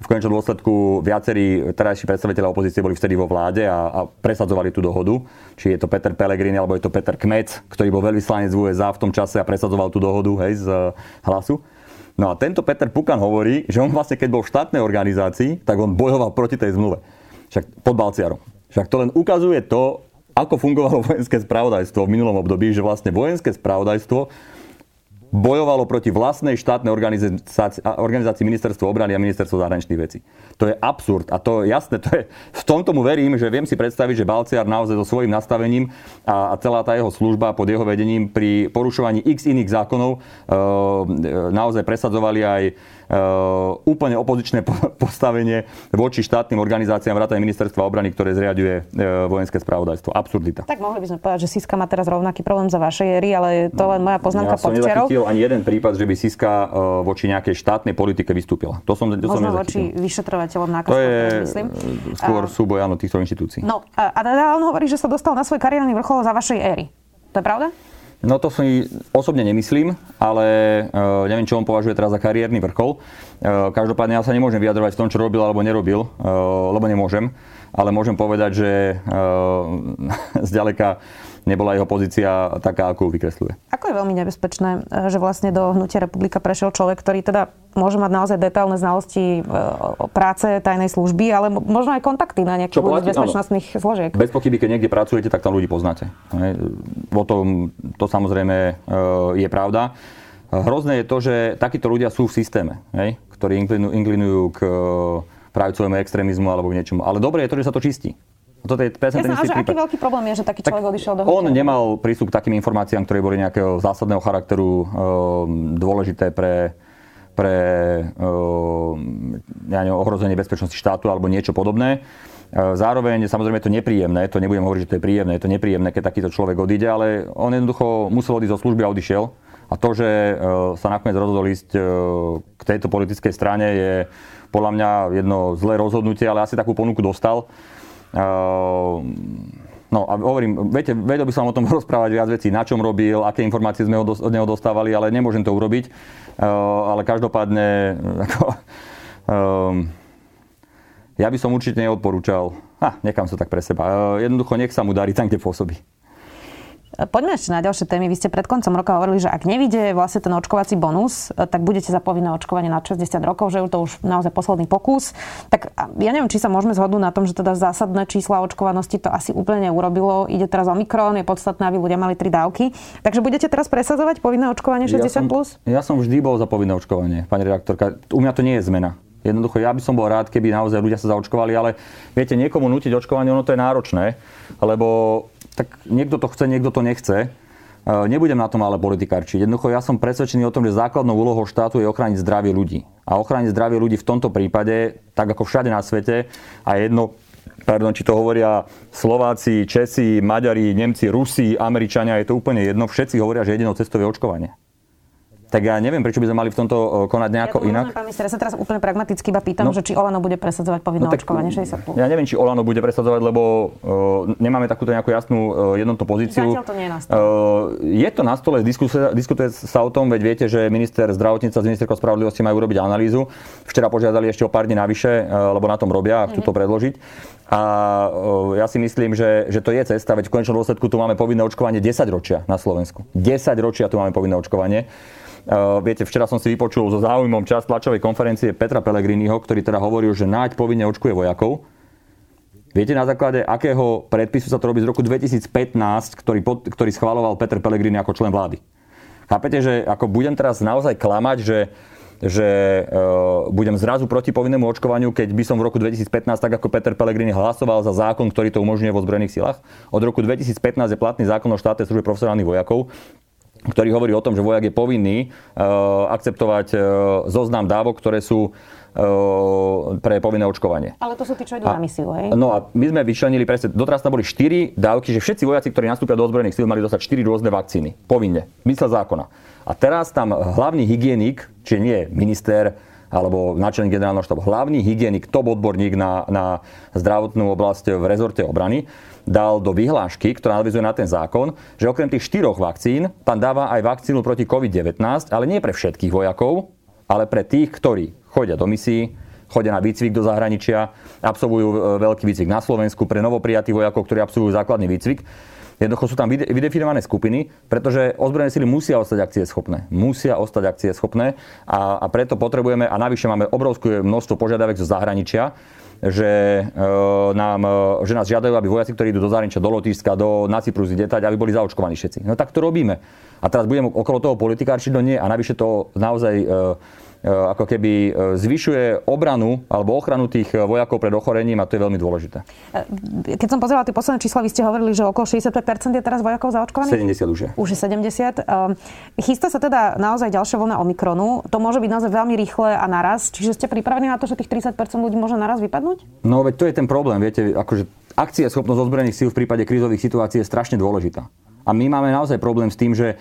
v konečnom dôsledku viacerí terajší predstaviteľe opozície boli vtedy vo vláde a, a presadzovali tú dohodu. Či je to Peter Pellegrini alebo je to Peter Kmec, ktorý bol veľvyslanec USA v tom čase a presadzoval tú dohodu hej, z uh, hlasu. No a tento Peter Pukan hovorí, že on vlastne keď bol v štátnej organizácii, tak on bojoval proti tej zmluve. Však pod Balciarom. Však to len ukazuje to, ako fungovalo [LAUGHS] vojenské spravodajstvo v minulom období, že vlastne vojenské spravodajstvo bojovalo proti vlastnej štátnej organizácii, organizácii ministerstvo obrany a ministerstvo zahraničných vecí. To je absurd a to je jasné, to je, v tom tomu verím, že viem si predstaviť, že Balciar naozaj so svojím nastavením a, a celá tá jeho služba pod jeho vedením pri porušovaní x iných zákonov e, naozaj presadzovali aj Uh, úplne opozičné postavenie voči štátnym organizáciám vrátane ministerstva obrany, ktoré zriaduje uh, vojenské spravodajstvo. Absurdita. Tak mohli by sme povedať, že Siska má teraz rovnaký problém za vašej éry, ale to len moja poznámka ja pod čiarou. Ja ani jeden prípad, že by Siska uh, voči nejakej štátnej politike vystúpila. To som, to Možno som voči vyšetrovateľom nákazov, to je myslím. skôr súboj áno, týchto inštitúcií. No a, teda on hovorí, že sa dostal na svoj kariérny vrchol za vašej éry. To je pravda? No to si osobne nemyslím, ale uh, neviem, čo on považuje teraz za kariérny vrchol. Uh, každopádne ja sa nemôžem vyjadrovať v tom, čo robil alebo nerobil, uh, lebo nemôžem. Ale môžem povedať, že [LAUGHS] zďaleka nebola jeho pozícia taká, ako ju vykresľuje. Ako je veľmi nebezpečné, e, že vlastne do hnutia republika prešiel človek, ktorý teda môže mať naozaj detailné znalosti e, o práce tajnej služby, ale možno aj kontakty na nejakých ľudí bezpečnostných áno. zložiek. Bez pochyby, keď niekde pracujete, tak tam ľudí poznáte. O tom to samozrejme e, je pravda. Hrozné je to, že takíto ľudia sú v systéme, hej, ktorí inklinujú k pravicovému extrémizmu alebo k niečomu. Ale dobre je to, že sa to čistí. Toto je presne ten istý prípad. aký veľký problém je, že taký človek tak odišiel do On nemal prístup k takým informáciám, ktoré boli nejakého zásadného charakteru, e, dôležité pre, pre e, ja neviem, ohrozenie bezpečnosti štátu alebo niečo podobné. E, zároveň samozrejme je to nepríjemné, to nebudem hovoriť, že to je príjemné, je to nepríjemné, keď takýto človek odíde, ale on jednoducho musel odísť zo služby a odišiel. A to, že sa nakoniec rozhodol ísť k tejto politickej strane je podľa mňa jedno zlé rozhodnutie, ale asi takú ponuku dostal. Ehm, no a hovorím, viete, vedel by som o tom [LAUGHS] rozprávať viac vecí, na čom robil, aké informácie sme od neho dostávali, ale nemôžem to urobiť. Ehm, ale každopádne, [LAUGHS] ako, um, ja by som určite neodporúčal, ha, nechám sa tak pre seba, jednoducho nech sa mu darí tam, kde pôsobí. Poďme ešte na ďalšie témy. Vy ste pred koncom roka hovorili, že ak nevidie vlastne ten očkovací bonus, e, tak budete za povinné očkovanie na 60 rokov, že je to už naozaj posledný pokus. Tak ja neviem, či sa môžeme zhodnúť na tom, že teda zásadné čísla očkovanosti to asi úplne neurobilo. Ide teraz Omikron, je podstatné, aby ľudia mali tri dávky. Takže budete teraz presadzovať povinné očkovanie 60+. Ja som, plus? ja som vždy bol za povinné očkovanie, pani redaktorka. U mňa to nie je zmena. Jednoducho, ja by som bol rád, keby naozaj ľudia sa zaočkovali, ale viete, niekomu nutiť očkovanie, ono to je náročné, lebo tak niekto to chce, niekto to nechce. E, nebudem na tom ale politikárčiť. Jednoducho ja som presvedčený o tom, že základnou úlohou štátu je ochrániť zdravie ľudí. A ochrániť zdravie ľudí v tomto prípade, tak ako všade na svete, a jedno, pardon, či to hovoria Slováci, Česi, Maďari, Nemci, Rusi, Američania, je to úplne jedno. Všetci hovoria, že jedinou cestou je očkovanie tak ja neviem, prečo by sme mali v tomto e, konať nejako ja inak. Pán minister, ja sa teraz úplne pragmaticky iba pýtam, no, že či Olano bude presadzovať povinné no, očkovanie 60 Ja neviem, či Olano bude presadzovať, lebo uh, nemáme takúto nejakú jasnú uh, jednotnú pozíciu. Zatiaľ to nie je na stole. Uh, je to na stole, diskutuje, diskutuje sa o tom, veď viete, že minister zdravotníctva z ministerkou spravodlivosti majú robiť analýzu. Včera požiadali ešte o pár dní navyše, uh, lebo na tom robia a chcú to mhm. predložiť. A ja si myslím, že, že to je cesta, veď v konečnom dôsledku tu máme povinné očkovanie 10 ročia na Slovensku. 10 ročia tu máme povinné očkovanie. Uh, viete, včera som si vypočul so záujmom čas tlačovej konferencie Petra Pellegriniho, ktorý teda hovoril, že náď povinne očkuje vojakov. Viete na základe akého predpisu sa to robí z roku 2015, ktorý, pod, ktorý schváloval Petr Pellegrini ako člen vlády? Chápete, že ako budem teraz naozaj klamať, že že uh, budem zrazu proti povinnému očkovaniu, keď by som v roku 2015, tak ako Peter Pellegrini hlasoval za zákon, ktorý to umožňuje vo zbrojných silách. Od roku 2015 je platný zákon o štátnej službe profesionálnych vojakov, ktorý hovorí o tom, že vojak je povinný uh, akceptovať uh, zoznam dávok, ktoré sú uh, pre povinné očkovanie. Ale to sú tí, čo idú a, na misiu, hej? No a my sme vyčlenili presne, doteraz tam boli 4 dávky, že všetci vojaci, ktorí nastúpia do ozbrojených síl, mali dostať 4 rôzne vakcíny. Povinne. Mysle zákona. A teraz tam hlavný hygienik, či nie minister, alebo náčelník generálneho štábu, hlavný hygienik, top odborník na, na zdravotnú oblasť v rezorte obrany, dal do vyhlášky, ktorá nadvizuje na ten zákon, že okrem tých štyroch vakcín tam dáva aj vakcínu proti COVID-19, ale nie pre všetkých vojakov, ale pre tých, ktorí chodia do misií, chodia na výcvik do zahraničia, absolvujú e, veľký výcvik na Slovensku pre novoprijatých vojakov, ktorí absolvujú základný výcvik. Jednoducho sú tam vydefinované skupiny, pretože ozbrojené sily musia ostať akcie schopné. Musia ostať akcie schopné a, a preto potrebujeme, a navyše máme obrovské množstvo požiadavek zo zahraničia, že, nám, že nás žiadajú, aby vojaci, ktorí idú do zahraničia, do Lotyšska, do na Cyprus, detať, aby boli zaočkovaní všetci. No tak to robíme. A teraz budeme okolo toho politikárčiť, no nie. A navyše to naozaj E, ako keby e, zvyšuje obranu alebo ochranu tých e, vojakov pred ochorením a to je veľmi dôležité. Keď som pozerala tie posledné čísla, vy ste hovorili, že okolo 65% je teraz vojakov zaočkovaných? 70 už je. Už je 70. Chystá sa teda naozaj ďalšia vlna Omikronu. To môže byť naozaj veľmi rýchle a naraz. Čiže ste pripravení na to, že tých 30% ľudí môže naraz vypadnúť? No veď to je ten problém. Viete, akože akcia schopnosť ozbrojených síl v prípade krízových situácií je strašne dôležitá. A my máme naozaj problém s tým, že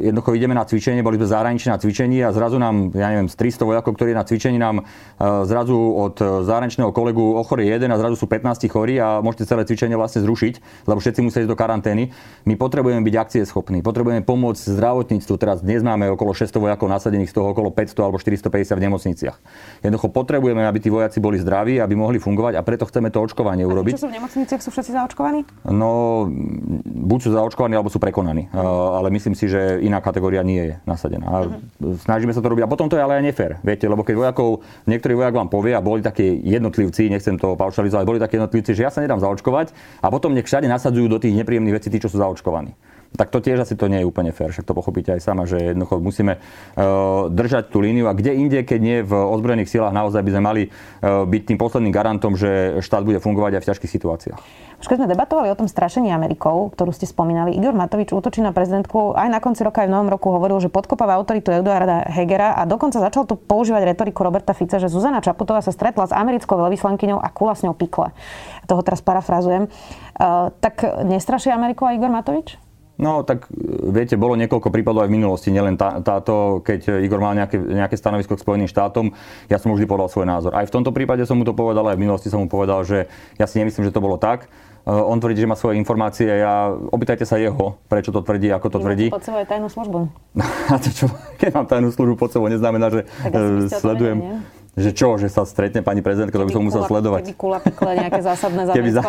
jednoducho ideme na cvičenie, boli sme zahraničí na cvičení a zrazu nám, ja neviem, z 300 vojakov, ktorí na cvičení nám uh, zrazu od zahraničného kolegu ochorie jeden a zrazu sú 15 chorí a môžete celé cvičenie vlastne zrušiť, lebo všetci musia ísť do karantény. My potrebujeme byť akcieschopní, potrebujeme pomôcť zdravotníctvu. Teraz dnes máme okolo 600 vojakov nasadených, z toho okolo 500 alebo 450 v nemocniciach. Jednoducho potrebujeme, aby tí vojaci boli zdraví, aby mohli fungovať a preto chceme to očkovanie a urobiť. Čo sú v nemocniciach, sú všetci zaočkovaní? No, buď sú zaočkovaní, alebo sú prekonaní. Uh, ale myslím si, že iná kategória nie je nasadená. Uh-huh. Snažíme sa to robiť. A potom to je ale aj nefér. Viete, lebo keď vojakov, niektorý vojak vám povie, a boli takí jednotlivci, nechcem to paušalizovať, boli takí jednotlivci, že ja sa nedám zaočkovať a potom nech všade nasadzujú do tých nepríjemných vecí tí, čo sú zaočkovaní tak to tiež asi to nie je úplne fér. Však to pochopíte aj sama, že jednoducho musíme uh, držať tú líniu a kde inde, keď nie v ozbrojených silách, naozaj by sme mali uh, byť tým posledným garantom, že štát bude fungovať aj v ťažkých situáciách. Už keď sme debatovali o tom strašení Amerikou, ktorú ste spomínali, Igor Matovič útočí na prezidentku aj na konci roka aj v novom roku hovoril, že podkopáva autoritu Eduarda Hegera a dokonca začal tu používať retoriku Roberta Fica, že Zuzana Čaputová sa stretla s americkou veľvyslankyňou a kula s ňou pikle. Toho teraz parafrazujem. Uh, tak nestraší Ameriku aj Igor Matovič? No tak viete, bolo niekoľko prípadov aj v minulosti, nielen tá, táto, keď Igor mal nejaké, nejaké stanovisko k Spojeným štátom, ja som vždy povedal svoj názor. Aj v tomto prípade som mu to povedal, aj v minulosti som mu povedal, že ja si nemyslím, že to bolo tak. Uh, on tvrdí, že má svoje informácie, ja opýtajte sa jeho, prečo to tvrdí, ako to tvrdí. Pod sebou je tajnú službu. [LAUGHS] a to čo, keď mám tajnú službu pod sebou, neznamená, že uh, sledujem. Vedeli, že čo, že sa stretne pani prezidentka, to by som musel sledovať. Keby kula pikle nejaké zásadné za [LAUGHS] keby, za.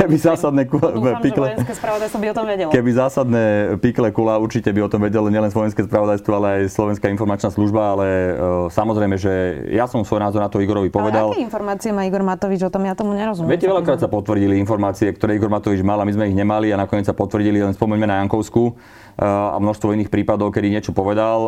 Keby zásadné kula, Dúfam, pikle, že by o tom vedelo. Keby zásadné pikle kula, určite by o tom vedelo nielen slovenské spravodajstvo, ale aj Slovenská informačná služba, ale uh, samozrejme, že ja som svoj názor na to Igorovi povedal. Ale aké informácie má Igor Matovič o tom? Ja tomu nerozumiem. Viete, veľakrát sa potvrdili informácie, ktoré Igor Matovič mal a my sme ich nemali a nakoniec sa potvrdili, len spomeňme na Jankovsku a množstvo iných prípadov, kedy niečo povedal.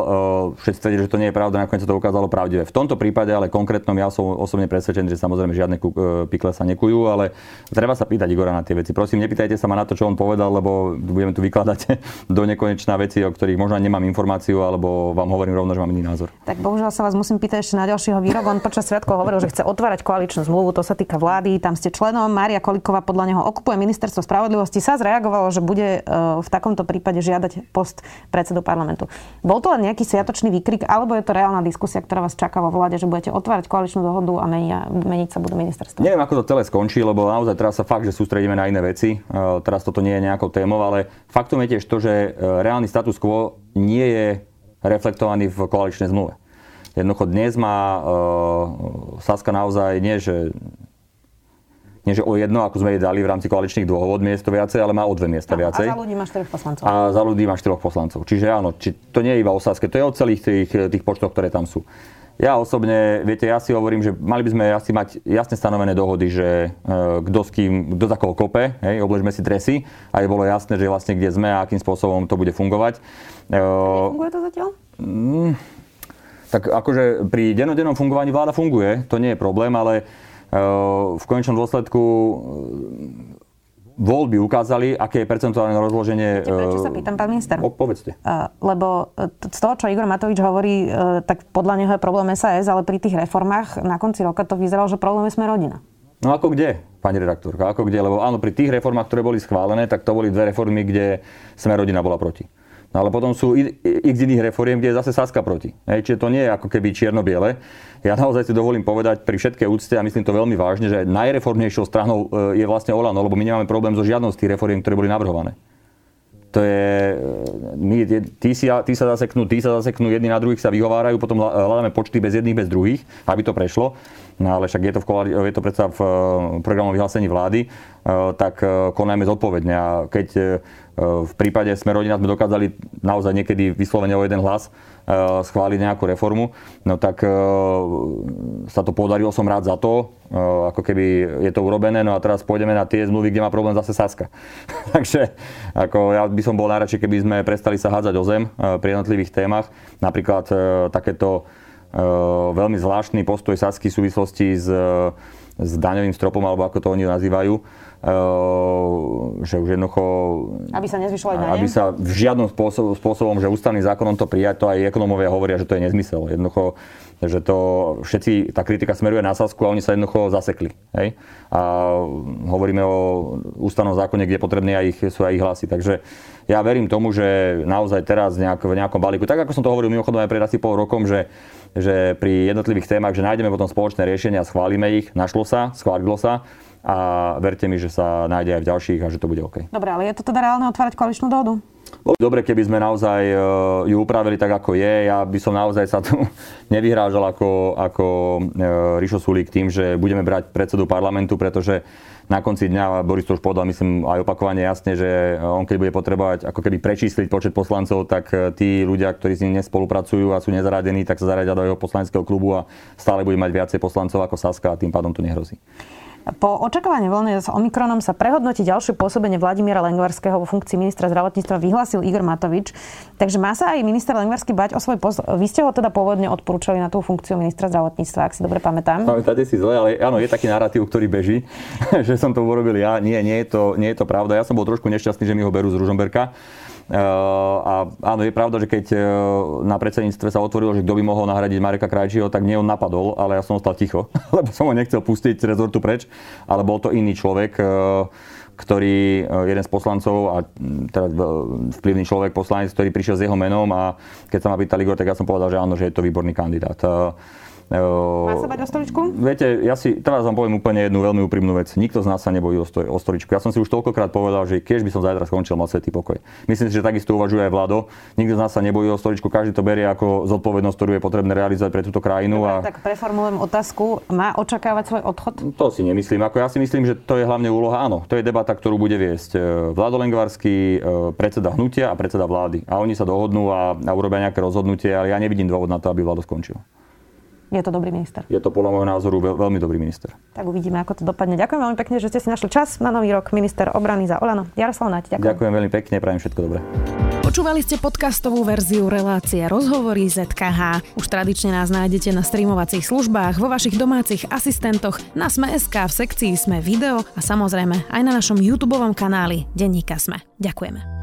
Všetci tvrdili, že to nie je pravda, nakoniec sa to ukázalo pravdivé. V tomto prípade, ale konkrétnom, ja som osobne presvedčený, že samozrejme žiadne e, pikle sa nekujú, ale treba sa pýtať Igora na tie veci. Prosím, nepýtajte sa ma na to, čo on povedal, lebo budeme tu vykladať [LAUGHS] do nekonečná veci, o ktorých možno nemám informáciu, alebo vám hovorím rovno, že mám iný názor. Tak bohužiaľ sa vás musím pýtať ešte na ďalšieho výrok. On počas sviatkov hovoril, že chce otvárať koaličnú zmluvu, to sa týka vlády, tam ste členom. Mária Koliková podľa neho okupuje ministerstvo spravodlivosti. Sa zreagovalo, že bude e, v takomto prípade žiadať post pre predsedu parlamentu. Bol to len nejaký sviatočný výkrik, alebo je to reálna diskusia, ktorá vás čaká vo vláde, že budete otvárať koaličnú dohodu a menia, meniť sa budú ministerstva? Neviem, ako to celé skončí, lebo naozaj teraz sa fakt, že sústredíme na iné veci. E, teraz toto nie je nejakou témou, ale faktom je tiež to, že e, reálny status quo nie je reflektovaný v koaličnej zmluve. Jednoducho dnes má uh, Saska naozaj nie, že nie že o jedno, ako sme jej dali v rámci koaličných dôvod miesto viacej, ale má o dve miesta no, viacej. A za ľudí má štyroch poslancov. A za ľudí má štyroch poslancov. Čiže áno, či, to nie je iba o Saske, to je o celých tých, tých počtoch, ktoré tam sú. Ja osobne, viete, ja si hovorím, že mali by sme asi mať jasne stanovené dohody, že e, kto s kým, kto za koho kope, hej, obležme si dresy, aby bolo jasné, že vlastne kde sme a akým spôsobom to bude fungovať. E, funguje to zatiaľ? Mm, tak akože pri denodennom fungovaní vláda funguje, to nie je problém, ale Ehm, v konečnom dôsledku voľby ukázali, aké je percentuálne rozloženie... Viete, prečo sa ehm, pýtam, pán minister? povedzte. lebo e, z toho, čo Igor Matovič hovorí, e, tak podľa neho je problém SAS, ale pri tých reformách na konci roka to vyzeralo, že problém je sme rodina. No ako kde, pani redaktorka, ako kde? Lebo áno, pri tých reformách, ktoré boli schválené, tak to boli dve reformy, kde sme rodina bola proti. No ale potom sú x iných reforiem, kde je zase Saska proti. Hej, čiže to nie je ako keby čierno-biele. Ja naozaj si dovolím povedať pri všetkej úcte a myslím to veľmi vážne, že najreformnejšou stranou e, je vlastne Olano, lebo my nemáme problém so žiadnou z tých reforiem, ktoré boli navrhované. To je, e, my, tí, si, tí sa zaseknú, tí sa zaseknú, jedni na druhých sa vyhovárajú, potom hľadáme počty bez jedných, bez druhých, aby to prešlo. No ale však je to, v, je to predsa v e, programovom vyhlásení vlády, tak konajme zodpovedne. A keď v prípade sme rodina sme dokázali naozaj niekedy vyslovene o jeden hlas schváliť nejakú reformu, no tak sa to podarilo, som rád za to, ako keby je to urobené, no a teraz pôjdeme na tie zmluvy, kde má problém zase Saska. [LAUGHS] Takže ako ja by som bol najradšej, keby sme prestali sa hádzať o zem pri jednotlivých témach. Napríklad takéto veľmi zvláštny postoj Sasky v súvislosti s, s daňovým stropom, alebo ako to oni nazývajú, Ehm, že už jednoducho... Aby sa nezvyšovali dane? Aby sa v žiadnom spôsob, spôsobom, že ústavným zákonom to prijať, to aj ekonomovia hovoria, že to je nezmysel. Jednoducho, že to všetci, tá kritika smeruje na Sasku a oni sa jednoducho zasekli. Hej? A hovoríme o ústavnom zákone, kde potrebné aj ich, sú aj ich hlasy. Takže ja verím tomu, že naozaj teraz nejak, v nejakom balíku, tak ako som to hovoril mimochodom aj pred asi pol rokom, že že pri jednotlivých témach, že nájdeme potom spoločné riešenia a schválime ich, našlo sa, schválilo sa a verte mi, že sa nájde aj v ďalších a že to bude OK. Dobre, ale je to teda reálne otvárať koaličnú dohodu? Bolo dobre, keby sme naozaj e, ju upravili tak, ako je. Ja by som naozaj sa tu [LAUGHS] nevyhrážal ako, ako e, Rišo Sulík tým, že budeme brať predsedu parlamentu, pretože na konci dňa, Boris to už povedal, myslím aj opakovane jasne, že on keď bude potrebovať ako keby prečísliť počet poslancov, tak e, tí ľudia, ktorí s ním nespolupracujú a sú nezaradení, tak sa zaradia do jeho poslaneckého klubu a stále bude mať viacej poslancov ako Saska a tým pádom to nehrozí. Po očakávaní voľne s Omikronom sa prehodnotí ďalšie pôsobenie Vladimíra Lengvarského vo funkcii ministra zdravotníctva vyhlásil Igor Matovič. Takže má sa aj minister Lengvarský bať o svoj post. Vy ste ho teda pôvodne odporúčali na tú funkciu ministra zdravotníctva, ak si dobre pamätám. Pamätáte si zle, ale áno, je taký narratív, ktorý beží, [LAUGHS] že som to urobil ja. Nie, nie je to, nie je to pravda. Ja som bol trošku nešťastný, že mi ho berú z Ružomberka a áno, je pravda, že keď eh, na predsedníctve sa otvorilo, že kto by mohol nahradiť Mareka Krajčího, tak nie on napadol, ale ja som ostal ticho, [LAUGHS] lebo som ho nechcel pustiť z rezortu preč, ale bol to iný človek eh, ktorý, jeden z poslancov a hm, teda vplyvný človek, poslanec, ktorý prišiel s jeho menom a keď sa ma pýtali tak ja som povedal, že áno, že je to výborný kandidát. Má sa bať o stoličku? Viete, ja si teraz vám poviem úplne jednu veľmi úprimnú vec. Nikto z nás sa nebojí o, stoj, o stoličku. Ja som si už toľkokrát povedal, že keď by som zajtra skončil, mal svetý pokoj. Myslím si, že takisto uvažuje aj vládo. Nikto z nás sa nebojí o stoličku, každý to berie ako zodpovednosť, ktorú je potrebné realizovať pre túto krajinu. Dobre, a... Tak preformulujem otázku. Má očakávať svoj odchod? To si nemyslím. Ako ja si myslím, že to je hlavne úloha. Áno, to je debata, ktorú bude viesť e, Vlado Lengvarský, e, predseda hnutia a predseda vlády. A oni sa dohodnú a, a urobia nejaké rozhodnutie, ale ja nevidím dôvod na to, aby vládo skončil. Je to dobrý minister. Je to podľa môjho názoru veľmi dobrý minister. Tak uvidíme, ako to dopadne. Ďakujem veľmi pekne, že ste si našli čas na nový rok. Minister obrany za Olano. Jaroslav Nať, ďakujem. Ďakujem veľmi pekne, prajem všetko dobré. Počúvali ste podcastovú verziu relácie Rozhovory ZKH. Už tradične nás nájdete na streamovacích službách, vo vašich domácich asistentoch, na Sme.sk, v sekcii Sme video a samozrejme aj na našom YouTube kanáli Denníka Sme. Ďakujeme.